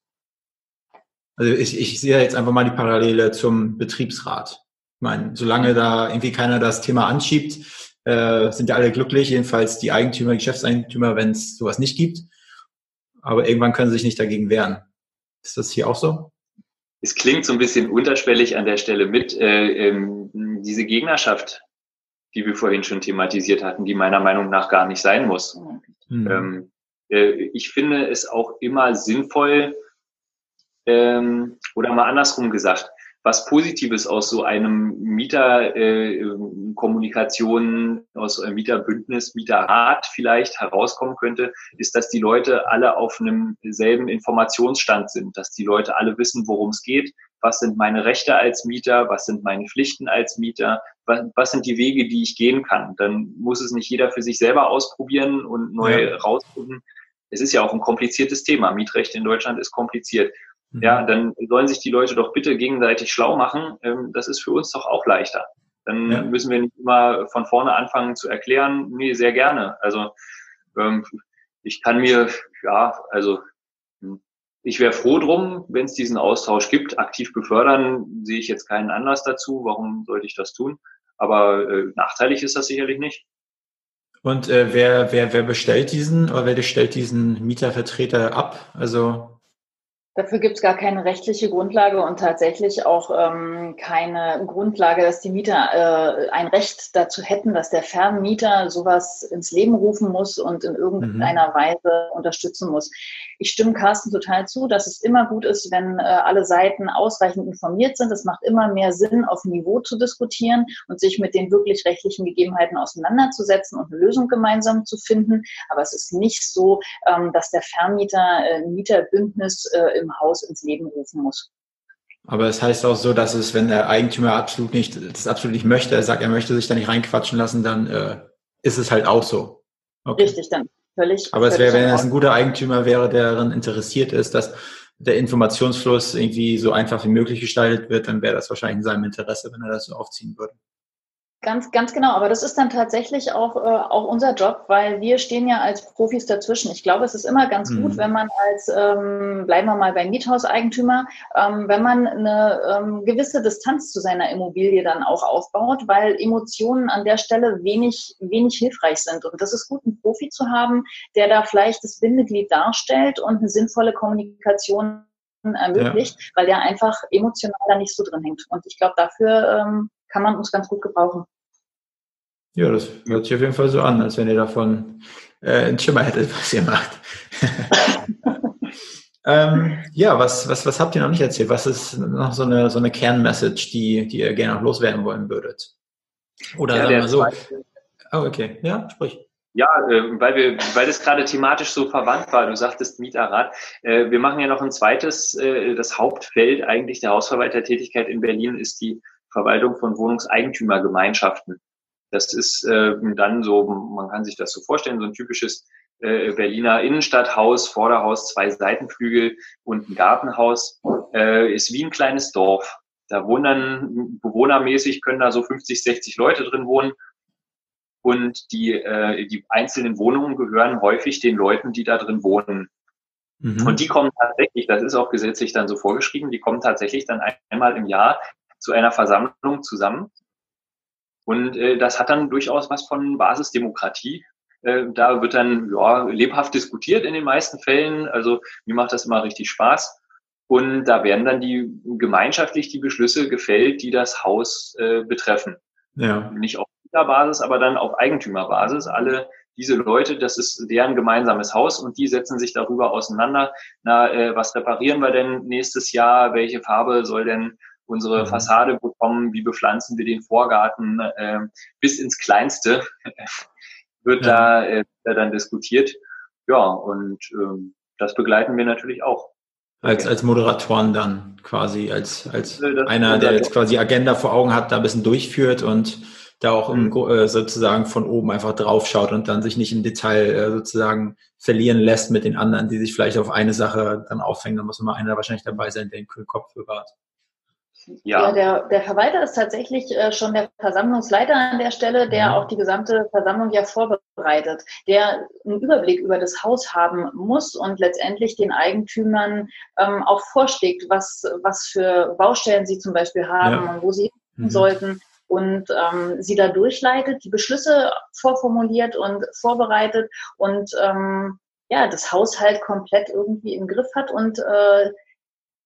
Also ich, ich sehe jetzt einfach mal die Parallele zum Betriebsrat. Ich meine, solange da irgendwie keiner das Thema anschiebt, äh, sind ja alle glücklich, jedenfalls die Eigentümer, Geschäftseigentümer, wenn es sowas nicht gibt. Aber irgendwann können sie sich nicht dagegen wehren. Ist das hier auch so? Es klingt so ein bisschen unterschwellig an der Stelle mit. Äh, ähm, diese Gegnerschaft die wir vorhin schon thematisiert hatten, die meiner Meinung nach gar nicht sein muss. Mhm. Ähm, äh, ich finde es auch immer sinnvoll, ähm, oder mal andersrum gesagt, was Positives aus so einem Mieterkommunikation, äh, aus einem Mieterbündnis, Mieterrat vielleicht herauskommen könnte, ist, dass die Leute alle auf einem selben Informationsstand sind, dass die Leute alle wissen, worum es geht, was sind meine Rechte als Mieter, was sind meine Pflichten als Mieter, was, was sind die Wege, die ich gehen kann. Dann muss es nicht jeder für sich selber ausprobieren und neu ja. rausfinden. Es ist ja auch ein kompliziertes Thema. Mietrecht in Deutschland ist kompliziert. Mhm. Ja, dann sollen sich die Leute doch bitte gegenseitig schlau machen. Ähm, das ist für uns doch auch leichter. Dann ja. müssen wir nicht immer von vorne anfangen zu erklären. Nee, sehr gerne. Also ähm, ich kann mir, ja, also ich wäre froh drum, wenn es diesen Austausch gibt. Aktiv befördern sehe ich jetzt keinen Anlass dazu. Warum sollte ich das tun? Aber äh, nachteilig ist das sicherlich nicht. Und äh, wer, wer, wer bestellt diesen oder wer stellt diesen Mietervertreter ab? Also Dafür gibt es gar keine rechtliche Grundlage und tatsächlich auch ähm, keine Grundlage, dass die Mieter äh, ein Recht dazu hätten, dass der Vermieter sowas ins Leben rufen muss und in irgendeiner mhm. Weise unterstützen muss. Ich stimme Carsten total zu, dass es immer gut ist, wenn äh, alle Seiten ausreichend informiert sind. Es macht immer mehr Sinn, auf Niveau zu diskutieren und sich mit den wirklich rechtlichen Gegebenheiten auseinanderzusetzen und eine Lösung gemeinsam zu finden. Aber es ist nicht so, ähm, dass der Vermieter äh, Mieterbündnis äh, im Haus ins Leben rufen muss. Aber es das heißt auch so, dass es, wenn der Eigentümer absolut nicht, das absolut nicht möchte, er sagt, er möchte sich da nicht reinquatschen lassen, dann äh, ist es halt auch so. Okay. Richtig, dann völlig. Aber es wäre, wenn es ein guter Eigentümer wäre, der daran interessiert ist, dass der Informationsfluss irgendwie so einfach wie möglich gestaltet wird, dann wäre das wahrscheinlich in seinem Interesse, wenn er das so aufziehen würde. Ganz, ganz genau. Aber das ist dann tatsächlich auch, äh, auch unser Job, weil wir stehen ja als Profis dazwischen. Ich glaube, es ist immer ganz mhm. gut, wenn man als, ähm, bleiben wir mal beim Miethauseigentümer, ähm, wenn man eine ähm, gewisse Distanz zu seiner Immobilie dann auch aufbaut, weil Emotionen an der Stelle wenig, wenig hilfreich sind. Und das ist gut, einen Profi zu haben, der da vielleicht das Bindeglied darstellt und eine sinnvolle Kommunikation ermöglicht, ja. weil der einfach emotional da nicht so drin hängt. Und ich glaube, dafür ähm, kann man uns ganz gut gebrauchen. Ja, das hört sich auf jeden Fall so an, als wenn ihr davon äh, einen Schimmer hättet, was ihr macht. ähm, ja, was, was, was habt ihr noch nicht erzählt? Was ist noch so eine, so eine Kernmessage, die, die ihr gerne noch loswerden wollen würdet? Oder ja, sagen wir so. Oh, okay. Ja, sprich. Ja, äh, weil wir, weil das gerade thematisch so verwandt war. Du sagtest Mieterrat. Äh, wir machen ja noch ein zweites. Äh, das Hauptfeld eigentlich der Hausverwaltertätigkeit in Berlin ist die Verwaltung von Wohnungseigentümergemeinschaften. Das ist äh, dann so, man kann sich das so vorstellen, so ein typisches äh, Berliner Innenstadthaus, Vorderhaus, zwei Seitenflügel und ein Gartenhaus. Äh, ist wie ein kleines Dorf. Da wohnen dann bewohnermäßig, können da so 50, 60 Leute drin wohnen. Und die, äh, die einzelnen Wohnungen gehören häufig den Leuten, die da drin wohnen. Mhm. Und die kommen tatsächlich, das ist auch gesetzlich dann so vorgeschrieben, die kommen tatsächlich dann einmal im Jahr zu einer Versammlung zusammen. Und äh, das hat dann durchaus was von Basisdemokratie. Äh, da wird dann ja, lebhaft diskutiert in den meisten Fällen. Also mir macht das immer richtig Spaß. Und da werden dann die gemeinschaftlich die Beschlüsse gefällt, die das Haus äh, betreffen. Ja. Nicht auf Basis, aber dann auf Eigentümerbasis. Alle diese Leute, das ist deren gemeinsames Haus und die setzen sich darüber auseinander. Na, äh, was reparieren wir denn nächstes Jahr? Welche Farbe soll denn unsere mhm. Fassade bekommen? Wie bepflanzen wir den Vorgarten? Äh, bis ins Kleinste wird ja. da äh, dann diskutiert. Ja, und äh, das begleiten wir natürlich auch. Als, als Moderatoren dann quasi, als, als einer, der jetzt quasi Agenda vor Augen hat, da ein bisschen durchführt und da auch im, mhm. äh, sozusagen von oben einfach draufschaut und dann sich nicht im Detail äh, sozusagen verlieren lässt mit den anderen, die sich vielleicht auf eine Sache dann aufhängen. Da muss immer einer wahrscheinlich dabei sein, der den Kopf bewahrt. Ja, ja der, der Verwalter ist tatsächlich äh, schon der Versammlungsleiter an der Stelle, der mhm. auch die gesamte Versammlung ja vorbereitet, der einen Überblick über das Haus haben muss und letztendlich den Eigentümern ähm, auch vorschlägt, was, was für Baustellen sie zum Beispiel haben ja. und wo sie mhm. sollten und ähm, sie da durchleitet, die Beschlüsse vorformuliert und vorbereitet und ähm, ja, das Haushalt komplett irgendwie im Griff hat und äh,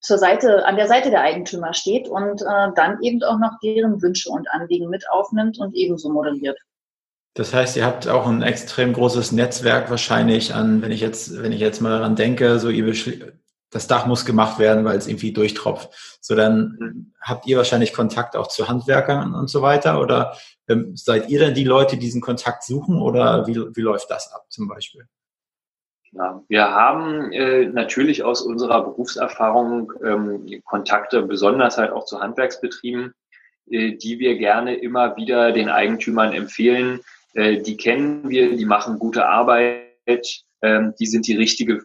zur Seite, an der Seite der Eigentümer steht und äh, dann eben auch noch deren Wünsche und Anliegen mit aufnimmt und ebenso moderiert. Das heißt, ihr habt auch ein extrem großes Netzwerk wahrscheinlich an, wenn ich jetzt, wenn ich jetzt mal daran denke, so ihr das Dach muss gemacht werden, weil es irgendwie durchtropft. So, dann habt ihr wahrscheinlich Kontakt auch zu Handwerkern und so weiter oder ähm, seid ihr dann die Leute, die diesen Kontakt suchen oder wie, wie läuft das ab zum Beispiel? Ja, wir haben äh, natürlich aus unserer Berufserfahrung ähm, Kontakte, besonders halt auch zu Handwerksbetrieben, äh, die wir gerne immer wieder den Eigentümern empfehlen. Äh, die kennen wir, die machen gute Arbeit, ähm, die sind die richtige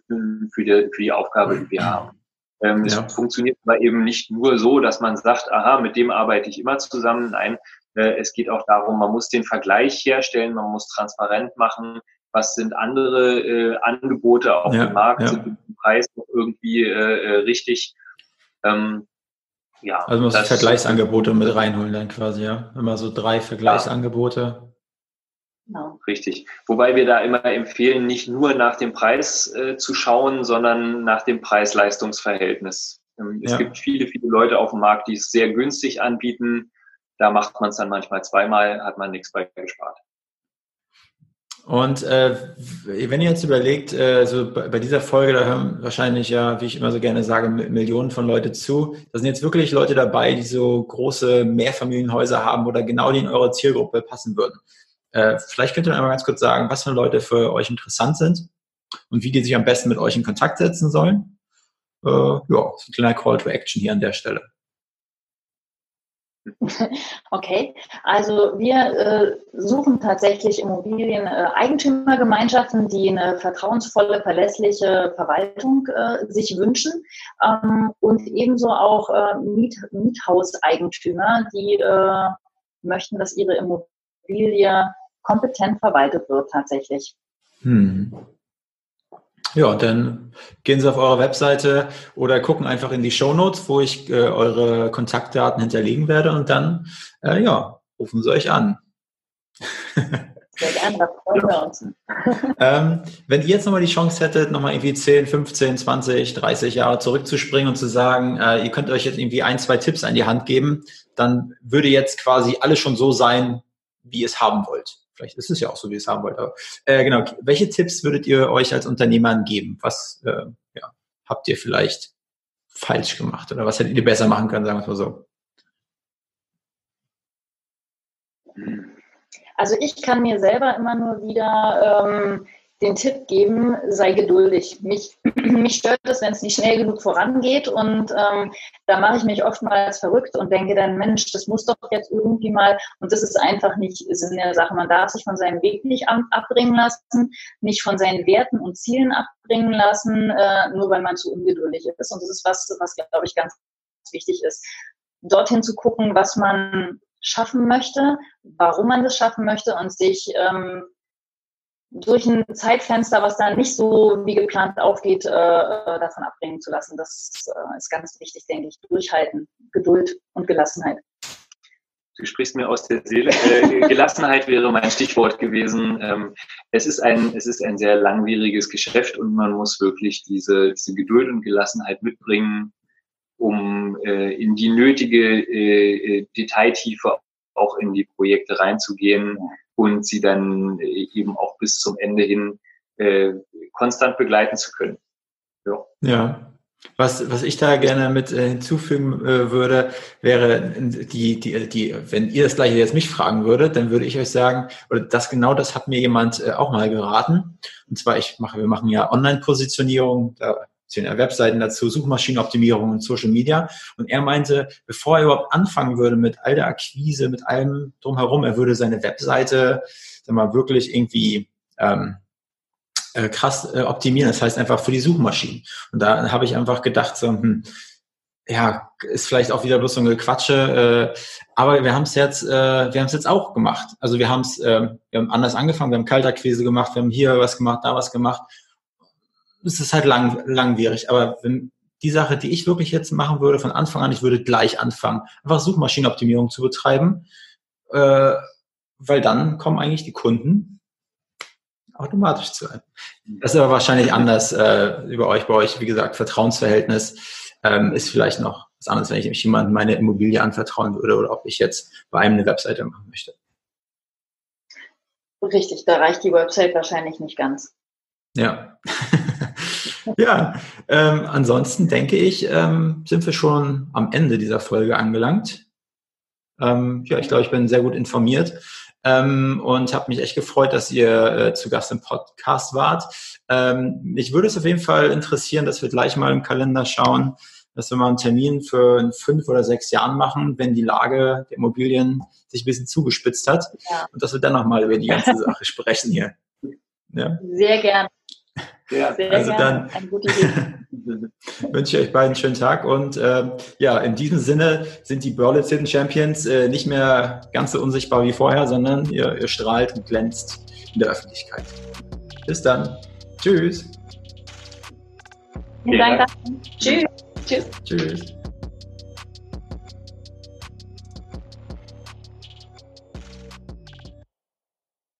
für die, für die Aufgabe, die wir haben. Ähm, ja. Es funktioniert aber eben nicht nur so, dass man sagt, aha, mit dem arbeite ich immer zusammen. Nein, äh, es geht auch darum, man muss den Vergleich herstellen, man muss transparent machen, was sind andere äh, Angebote auf ja, dem Markt, ja. sind die Preis noch irgendwie äh, äh, richtig. Ähm, ja, also man muss Vergleichsangebote mit reinholen dann quasi, ja. Immer so drei Vergleichsangebote. Genau. Richtig. Wobei wir da immer empfehlen, nicht nur nach dem Preis äh, zu schauen, sondern nach dem Preis-Leistungs-Verhältnis. Ähm, es ja. gibt viele, viele Leute auf dem Markt, die es sehr günstig anbieten. Da macht man es dann manchmal zweimal, hat man nichts bei gespart. Und äh, wenn ihr jetzt überlegt, äh, so bei dieser Folge, da hören wahrscheinlich ja, wie ich immer so gerne sage, Millionen von Leute zu. Da sind jetzt wirklich Leute dabei, die so große Mehrfamilienhäuser haben oder genau die in eure Zielgruppe passen würden. Äh, vielleicht könnt ihr einmal ganz kurz sagen, was für Leute für euch interessant sind und wie die sich am besten mit euch in Kontakt setzen sollen. Äh, ja, ein kleiner Call to Action hier an der Stelle. Okay, also wir äh, suchen tatsächlich Immobilien äh, die eine vertrauensvolle, verlässliche Verwaltung äh, sich wünschen ähm, und ebenso auch äh, Miet Miethauseigentümer, die äh, möchten, dass ihre Immobilie kompetent verwaltet wird tatsächlich. Hm. Ja, dann gehen Sie auf eure Webseite oder gucken einfach in die Show Notes, wo ich äh, eure Kontaktdaten hinterlegen werde und dann, äh, ja, rufen Sie euch an. Sehr gerne, da freuen wir uns. ähm, wenn ihr jetzt nochmal die Chance hättet, nochmal irgendwie 10, 15, 20, 30 Jahre zurückzuspringen und zu sagen, äh, ihr könnt euch jetzt irgendwie ein, zwei Tipps an die Hand geben, dann würde jetzt quasi alles schon so sein, wie ihr es haben wollt. Vielleicht ist es ja auch so, wie ihr es haben wollt. Aber, äh, genau. Welche Tipps würdet ihr euch als Unternehmern geben? Was äh, ja, habt ihr vielleicht falsch gemacht oder was hättet ihr besser machen können, sagen wir es mal so? Also ich kann mir selber immer nur wieder ähm, den Tipp geben, sei geduldig. Mich, mich stört es, wenn es nicht schnell genug vorangeht und ähm, da mache ich mich oftmals verrückt und denke dann, Mensch, das muss doch jetzt irgendwie mal und das ist einfach nicht Sinn der Sache. Man darf sich von seinem Weg nicht abbringen lassen, nicht von seinen Werten und Zielen abbringen lassen, äh, nur weil man zu ungeduldig ist und das ist was, was glaube ich ganz wichtig ist. Dorthin zu gucken, was man schaffen möchte, warum man das schaffen möchte und sich ähm, durch ein Zeitfenster, was dann nicht so wie geplant aufgeht, äh, äh, davon abbringen zu lassen. Das äh, ist ganz wichtig, denke ich. Durchhalten, Geduld und Gelassenheit. Du sprichst mir aus der Seele. Äh, Gelassenheit wäre mein Stichwort gewesen. Ähm, es, ist ein, es ist ein sehr langwieriges Geschäft und man muss wirklich diese, diese Geduld und Gelassenheit mitbringen, um äh, in die nötige Detailtiefe auch in die Projekte reinzugehen und sie dann äh, eben auch bis zum Ende hin äh, konstant begleiten zu können. Ja. ja. Was, was ich da gerne mit äh, hinzufügen äh, würde, wäre die, die, die, wenn ihr das gleiche jetzt mich fragen würdet, dann würde ich euch sagen, oder das genau das hat mir jemand äh, auch mal geraten. Und zwar, ich mache, wir machen ja Online-Positionierung, da Webseiten dazu, Suchmaschinenoptimierung und Social Media. Und er meinte, bevor er überhaupt anfangen würde mit all der Akquise, mit allem drumherum, er würde seine Webseite, sag mal, wirklich irgendwie ähm, äh, krass äh, optimieren. Das heißt einfach für die Suchmaschinen. Und da habe ich einfach gedacht, so, hm, ja, ist vielleicht auch wieder bloß so eine Quatsche, äh, aber wir haben es jetzt, äh, wir haben es jetzt auch gemacht. Also wir haben es, äh, wir haben anders angefangen, wir haben Kaltakquise gemacht, wir haben hier was gemacht, da was gemacht es ist halt lang, langwierig. Aber wenn die Sache, die ich wirklich jetzt machen würde, von Anfang an, ich würde gleich anfangen, einfach Suchmaschinenoptimierung zu betreiben, äh, weil dann kommen eigentlich die Kunden automatisch zu einem. Das ist aber wahrscheinlich anders äh, über euch, bei euch, wie gesagt, Vertrauensverhältnis ähm, ist vielleicht noch was anderes, wenn ich jemandem meine Immobilie anvertrauen würde oder ob ich jetzt bei einem eine Webseite machen möchte. Richtig, da reicht die Website wahrscheinlich nicht ganz. Ja. ja, ähm, ansonsten denke ich, ähm, sind wir schon am Ende dieser Folge angelangt. Ähm, ja, ich glaube, ich bin sehr gut informiert ähm, und habe mich echt gefreut, dass ihr äh, zu Gast im Podcast wart. Ähm, mich würde es auf jeden Fall interessieren, dass wir gleich mal im Kalender schauen, dass wir mal einen Termin für in fünf oder sechs Jahren machen, wenn die Lage der Immobilien sich ein bisschen zugespitzt hat ja. und dass wir dann nochmal über die ganze Sache sprechen hier. Ja? Sehr gerne. Ja, Sehr also dann wünsche ich euch beiden einen schönen Tag und äh, ja, in diesem Sinne sind die Berlitz Hidden Champions äh, nicht mehr ganz so unsichtbar wie vorher, sondern ihr, ihr strahlt und glänzt in der Öffentlichkeit. Bis dann. Tschüss. Vielen Dank. Tschüss. Tschüss. Tschüss.